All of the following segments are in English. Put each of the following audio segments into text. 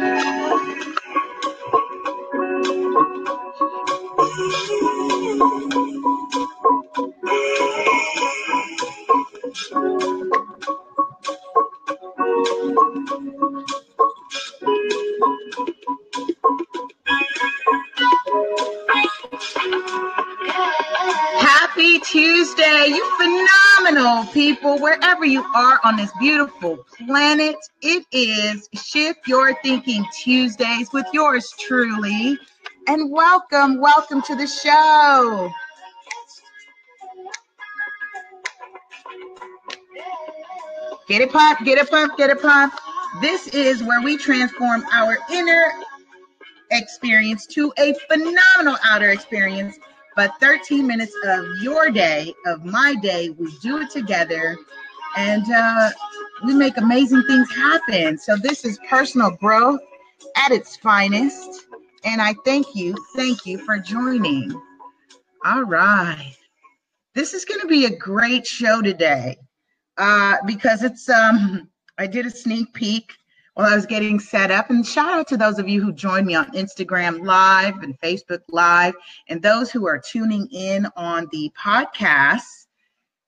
Happy wherever you are on this beautiful planet. It is Shift Your Thinking Tuesdays with yours truly. And welcome, welcome to the show. Get it pump, get it pump, get it pump. This is where we transform our inner experience to a phenomenal outer experience. But 13 minutes of your day, of my day, we do it together and uh, we make amazing things happen. So, this is personal growth at its finest. And I thank you, thank you for joining. All right. This is going to be a great show today uh, because it's, um, I did a sneak peek while I was getting set up. And shout out to those of you who joined me on Instagram Live and Facebook Live, and those who are tuning in on the podcast.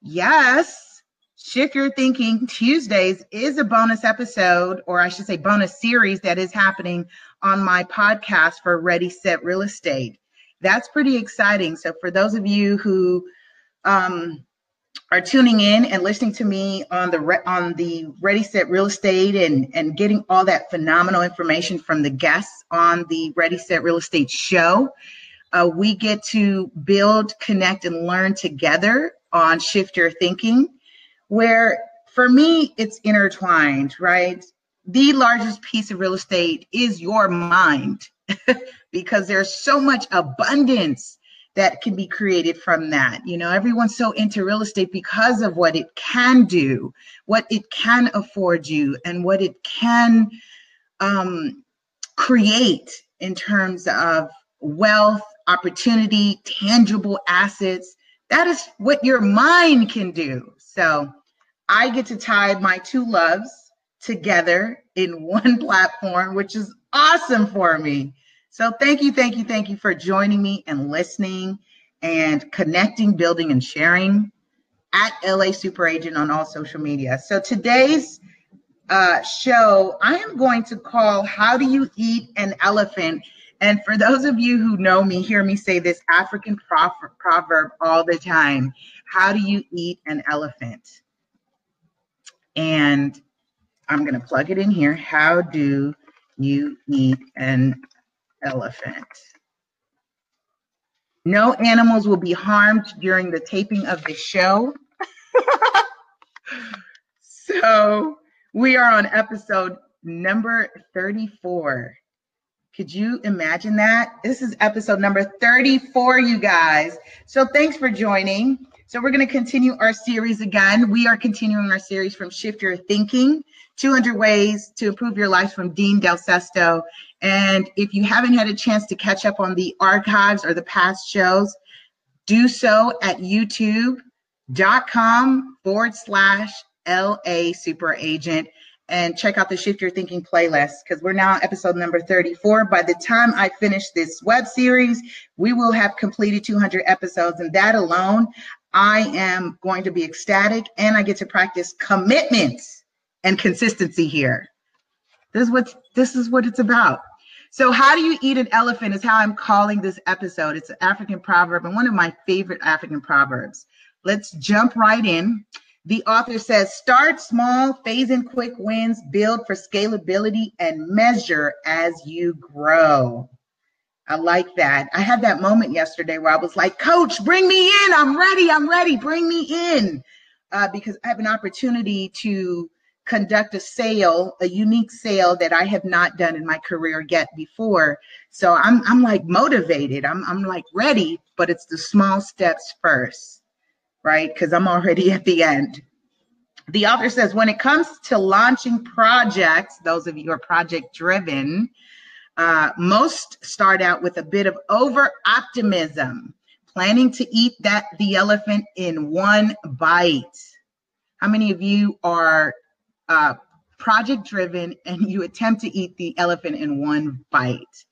Yes, Shift Your Thinking Tuesdays is a bonus episode, or I should say, bonus series that is happening on my podcast for Ready Set Real Estate. That's pretty exciting. So, for those of you who um, are tuning in and listening to me on the re- on the Ready Set Real Estate and and getting all that phenomenal information from the guests on the Ready Set Real Estate show. Uh, we get to build, connect, and learn together on Shift Your Thinking, where for me it's intertwined, right? The largest piece of real estate is your mind because there's so much abundance that can be created from that. You know, everyone's so into real estate because of what it can do, what it can afford you, and what it can um, create in terms of wealth, opportunity, tangible assets. That is what your mind can do. So I get to tie my two loves together in one platform, which is awesome for me. So thank you, thank you, thank you for joining me and listening and connecting, building, and sharing at LA Super Agent on all social media. So today's uh, show, I am going to call How Do You Eat an Elephant? And for those of you who know me, hear me say this African proverb all the time How do you eat an elephant? And I'm going to plug it in here. How do you eat an elephant. No animals will be harmed during the taping of the show. so we are on episode number 34. Could you imagine that? This is episode number 34, you guys. So thanks for joining. So we're going to continue our series again. We are continuing our series from Shift Your Thinking, 200 Ways to Improve Your Life from Dean Del Sesto. And if you haven't had a chance to catch up on the archives or the past shows, do so at youtube.com forward slash LA Super Agent and check out the Shift Your Thinking playlist because we're now episode number 34. By the time I finish this web series, we will have completed 200 episodes, and that alone, I am going to be ecstatic and I get to practice commitment and consistency here. This is what this is what it's about. So, how do you eat an elephant is how I'm calling this episode. It's an African proverb and one of my favorite African proverbs. Let's jump right in. The author says, start small, phase in quick wins, build for scalability, and measure as you grow. I like that. I had that moment yesterday where I was like, Coach, bring me in. I'm ready. I'm ready. Bring me in. Uh, because I have an opportunity to conduct a sale, a unique sale that I have not done in my career yet before. So I'm I'm like motivated. I'm I'm like ready, but it's the small steps first, right? Because I'm already at the end. The author says when it comes to launching projects, those of you who are project driven, uh, most start out with a bit of over optimism, planning to eat that the elephant in one bite. How many of you are uh, project driven, and you attempt to eat the elephant in one bite.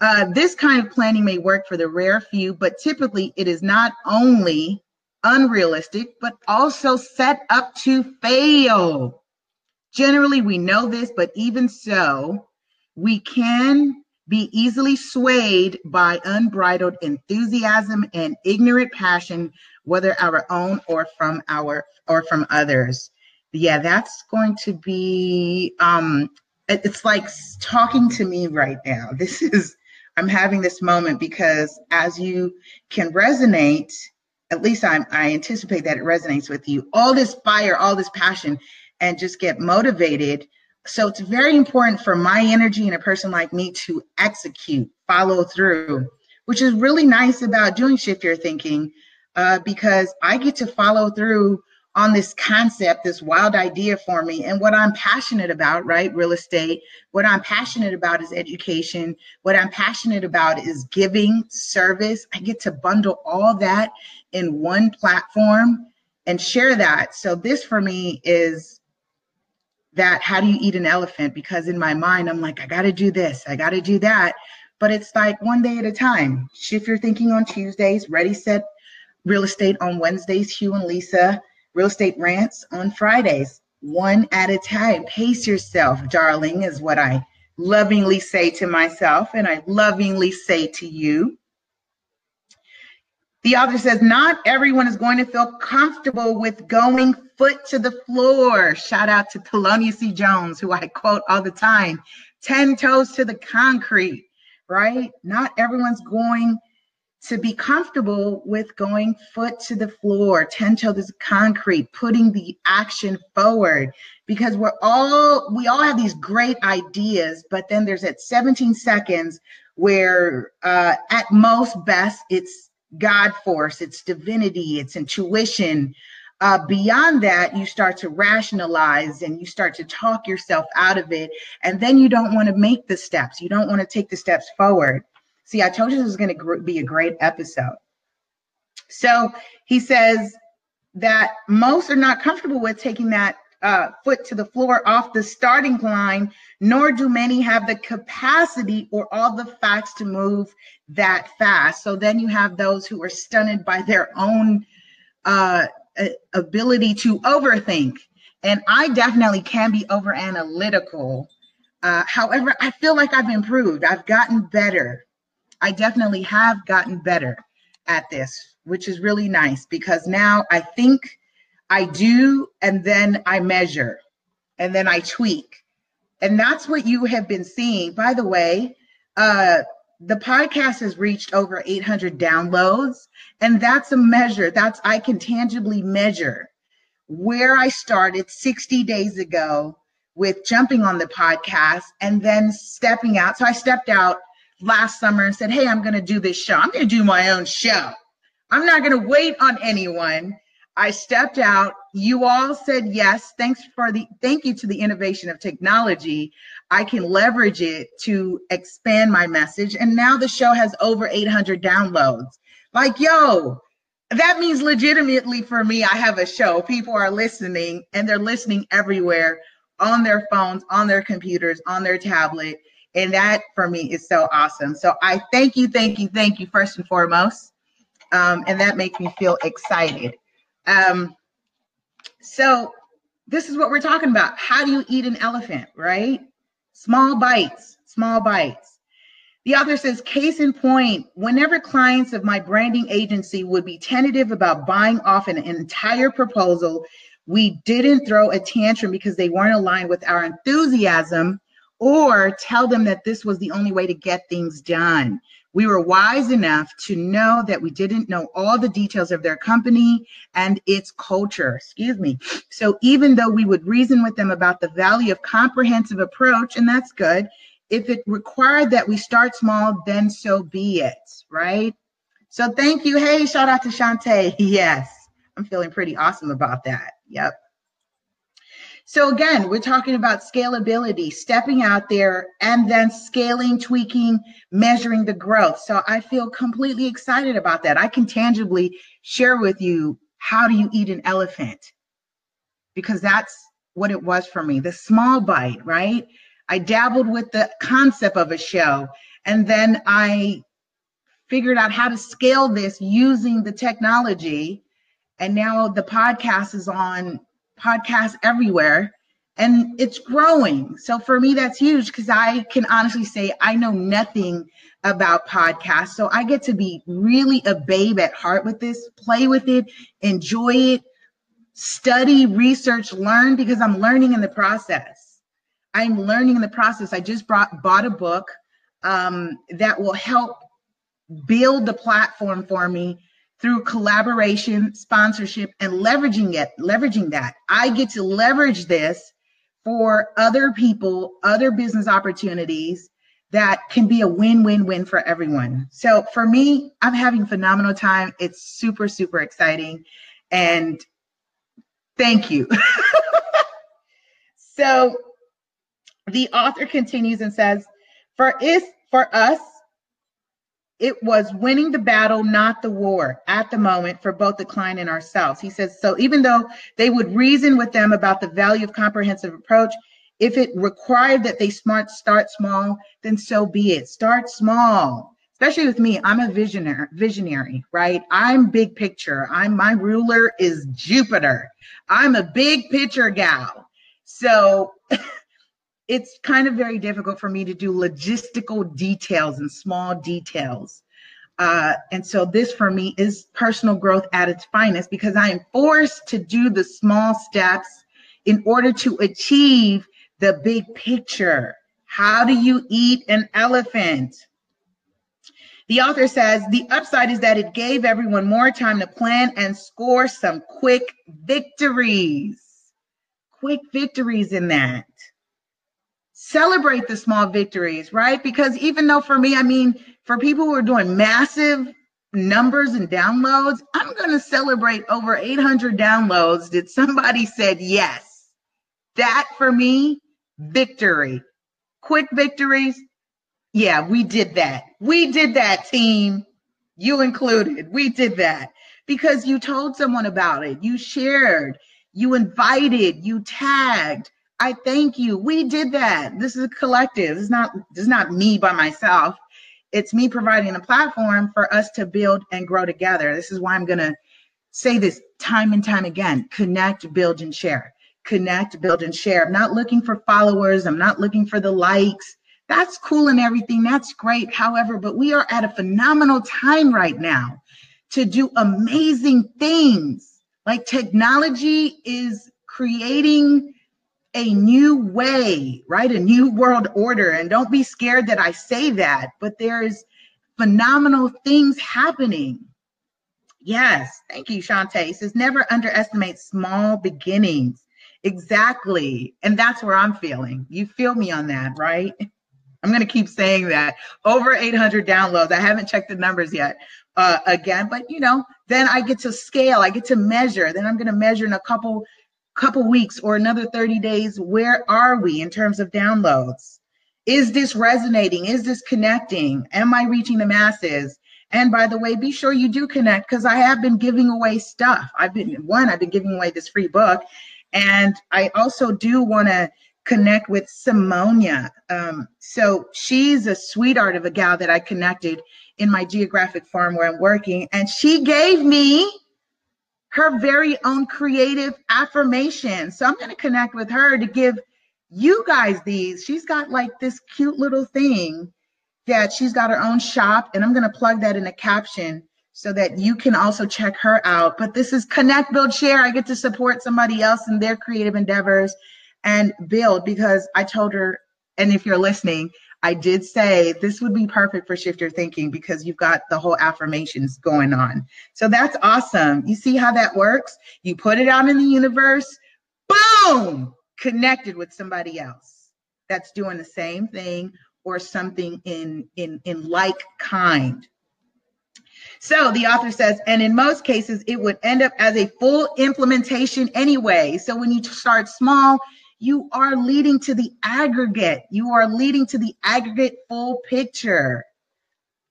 Uh, this kind of planning may work for the rare few, but typically it is not only unrealistic, but also set up to fail. Generally, we know this, but even so, we can be easily swayed by unbridled enthusiasm and ignorant passion, whether our own or from our or from others. Yeah, that's going to be um it's like talking to me right now. This is I'm having this moment because as you can resonate, at least I'm, I anticipate that it resonates with you, all this fire, all this passion, and just get motivated. So it's very important for my energy and a person like me to execute, follow through, which is really nice about doing shift your thinking uh, because I get to follow through on this concept, this wild idea for me, and what I'm passionate about, right? Real estate. What I'm passionate about is education. What I'm passionate about is giving service. I get to bundle all that in one platform and share that. So, this for me is that how do you eat an elephant? Because in my mind, I'm like, I got to do this, I got to do that. But it's like one day at a time. Shift your thinking on Tuesdays, ready, set, real estate on Wednesdays, Hugh and Lisa Real Estate Rants on Fridays, one at a time. Pace yourself, darling, is what I lovingly say to myself and I lovingly say to you. The author says, Not everyone is going to feel comfortable with going foot to the floor. Shout out to Thelonious C. Jones, who I quote all the time 10 toes to the concrete, right? Not everyone's going to be comfortable with going foot to the floor, 10 toes to concrete, putting the action forward because we're all, we all have these great ideas, but then there's at 17 seconds where uh, at most best it's God force, it's divinity, it's intuition. Uh, beyond that, you start to rationalize and you start to talk yourself out of it. And then you don't want to make the steps. You don't want to take the steps forward. See, I told you this was going to be a great episode. So he says that most are not comfortable with taking that uh, foot to the floor off the starting line, nor do many have the capacity or all the facts to move that fast. So then you have those who are stunned by their own uh, ability to overthink. And I definitely can be over analytical. Uh, however, I feel like I've improved, I've gotten better. I definitely have gotten better at this, which is really nice because now I think I do and then I measure and then I tweak. And that's what you have been seeing. By the way, uh, the podcast has reached over 800 downloads, and that's a measure. That's I can tangibly measure where I started 60 days ago with jumping on the podcast and then stepping out. So I stepped out last summer and said, Hey, I'm going to do this show. I'm going to do my own show. I'm not going to wait on anyone. I stepped out. You all said yes. Thanks for the thank you to the innovation of technology. I can leverage it to expand my message. And now the show has over 800 downloads. Like, yo, that means legitimately for me, I have a show. People are listening and they're listening everywhere on their phones, on their computers, on their tablet. And that for me is so awesome. So I thank you, thank you, thank you first and foremost. Um, and that makes me feel excited. Um, so this is what we're talking about. How do you eat an elephant, right? Small bites, small bites. The author says, case in point, whenever clients of my branding agency would be tentative about buying off an entire proposal, we didn't throw a tantrum because they weren't aligned with our enthusiasm or tell them that this was the only way to get things done. We were wise enough to know that we didn't know all the details of their company and its culture. Excuse me. So even though we would reason with them about the value of comprehensive approach, and that's good, if it required that we start small, then so be it, right? So thank you. Hey, shout out to Shantae. Yes, I'm feeling pretty awesome about that. Yep. So again, we're talking about scalability, stepping out there and then scaling, tweaking, measuring the growth. So I feel completely excited about that. I can tangibly share with you how do you eat an elephant? Because that's what it was for me the small bite, right? I dabbled with the concept of a show and then I figured out how to scale this using the technology. And now the podcast is on podcasts everywhere and it's growing. So for me, that's huge because I can honestly say I know nothing about podcasts. So I get to be really a babe at heart with this, play with it, enjoy it, study, research, learn because I'm learning in the process. I'm learning in the process. I just brought bought a book um, that will help build the platform for me through collaboration, sponsorship, and leveraging it, leveraging that. I get to leverage this for other people, other business opportunities that can be a win-win-win for everyone. So for me, I'm having phenomenal time. It's super, super exciting. And thank you. so the author continues and says, for if for us, it was winning the battle, not the war at the moment for both the client and ourselves. He says, so even though they would reason with them about the value of comprehensive approach, if it required that they smart start small, then so be it. Start small. Especially with me, I'm a visionary, visionary, right? I'm big picture. I'm my ruler is Jupiter. I'm a big picture gal. So it's kind of very difficult for me to do logistical details and small details. Uh, and so this for me is personal growth at its finest because I am forced to do the small steps in order to achieve the big picture. How do you eat an elephant? The author says the upside is that it gave everyone more time to plan and score some quick victories. Quick victories in that celebrate the small victories, right? Because even though for me, I mean, for people who are doing massive numbers and downloads, I'm going to celebrate over 800 downloads that somebody said yes. That for me, victory. Quick victories. Yeah, we did that. We did that, team. You included. We did that because you told someone about it. You shared, you invited, you tagged I thank you. We did that. This is a collective. It's not it's not me by myself. It's me providing a platform for us to build and grow together. This is why I'm to say this time and time again. Connect, build and share. Connect, build and share. I'm not looking for followers. I'm not looking for the likes. That's cool and everything. That's great. However, but we are at a phenomenal time right now to do amazing things. Like technology is creating a new way, right? A new world order. And don't be scared that I say that, but there's phenomenal things happening. Yes, thank you, Shantae. Says never underestimate small beginnings. Exactly. And that's where I'm feeling. You feel me on that, right? I'm going to keep saying that. Over 800 downloads. I haven't checked the numbers yet uh, again, but you know, then I get to scale, I get to measure. Then I'm going to measure in a couple couple weeks or another 30 days, where are we in terms of downloads? Is this resonating? Is this connecting? Am I reaching the masses? And by the way, be sure you do connect because I have been giving away stuff. I've been one, I've been giving away this free book. And I also do want to connect with Simonia. Um, so she's a sweetheart of a gal that I connected in my geographic farm where I'm working. And she gave me her very own creative affirmation. So I'm going to connect with her to give you guys these. She's got like this cute little thing that she's got her own shop, and I'm going to plug that in the caption so that you can also check her out. But this is Connect, Build, Share. I get to support somebody else in their creative endeavors and build because I told her, and if you're listening, I did say this would be perfect for shift your thinking because you've got the whole affirmations going on. So that's awesome. You see how that works? You put it out in the universe, boom, connected with somebody else that's doing the same thing or something in in in like kind. So the author says, and in most cases, it would end up as a full implementation anyway. So when you start small, you are leading to the aggregate. You are leading to the aggregate full picture.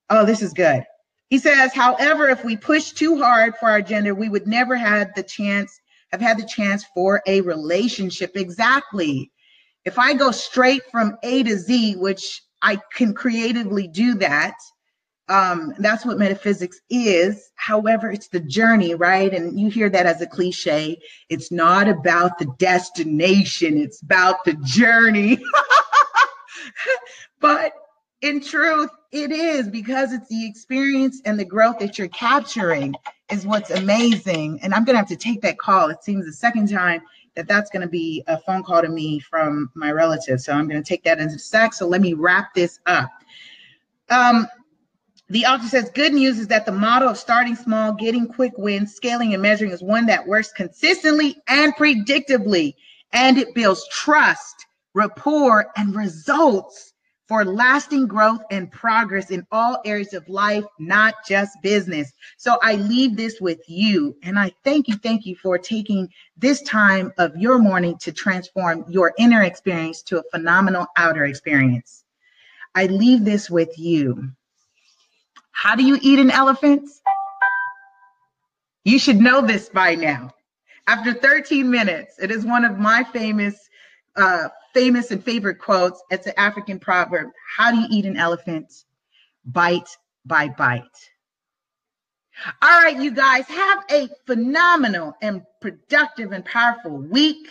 Oh, this is good. He says, however, if we push too hard for our gender, we would never have the chance have had the chance for a relationship. Exactly. If I go straight from A to Z, which I can creatively do that, um, that's what metaphysics is. However, it's the journey, right? And you hear that as a cliche. It's not about the destination, it's about the journey. but in truth, it is because it's the experience and the growth that you're capturing is what's amazing. And I'm going to have to take that call. It seems the second time that that's going to be a phone call to me from my relative. So I'm going to take that into sec. So let me wrap this up. Um, the author says good news is that the model of starting small, getting quick wins, scaling and measuring is one that works consistently and predictably, and it builds trust, rapport, and results for lasting growth and progress in all areas of life, not just business. So I leave this with you, and I thank you, thank you for taking this time of your morning to transform your inner experience to a phenomenal outer experience. I leave this with you. How do you eat an elephant? You should know this by now. After 13 minutes, it is one of my famous, uh, famous and favorite quotes. It's an African proverb. How do you eat an elephant? Bite by bite. All right, you guys, have a phenomenal and productive and powerful week.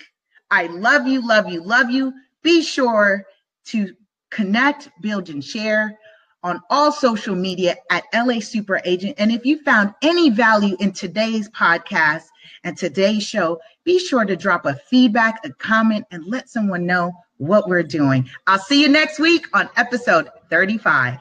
I love you, love you, love you. Be sure to connect, build, and share on all social media at LA Super Agent. And if you found any value in today's podcast and today's show, be sure to drop a feedback, a comment, and let someone know what we're doing. I'll see you next week on episode 35.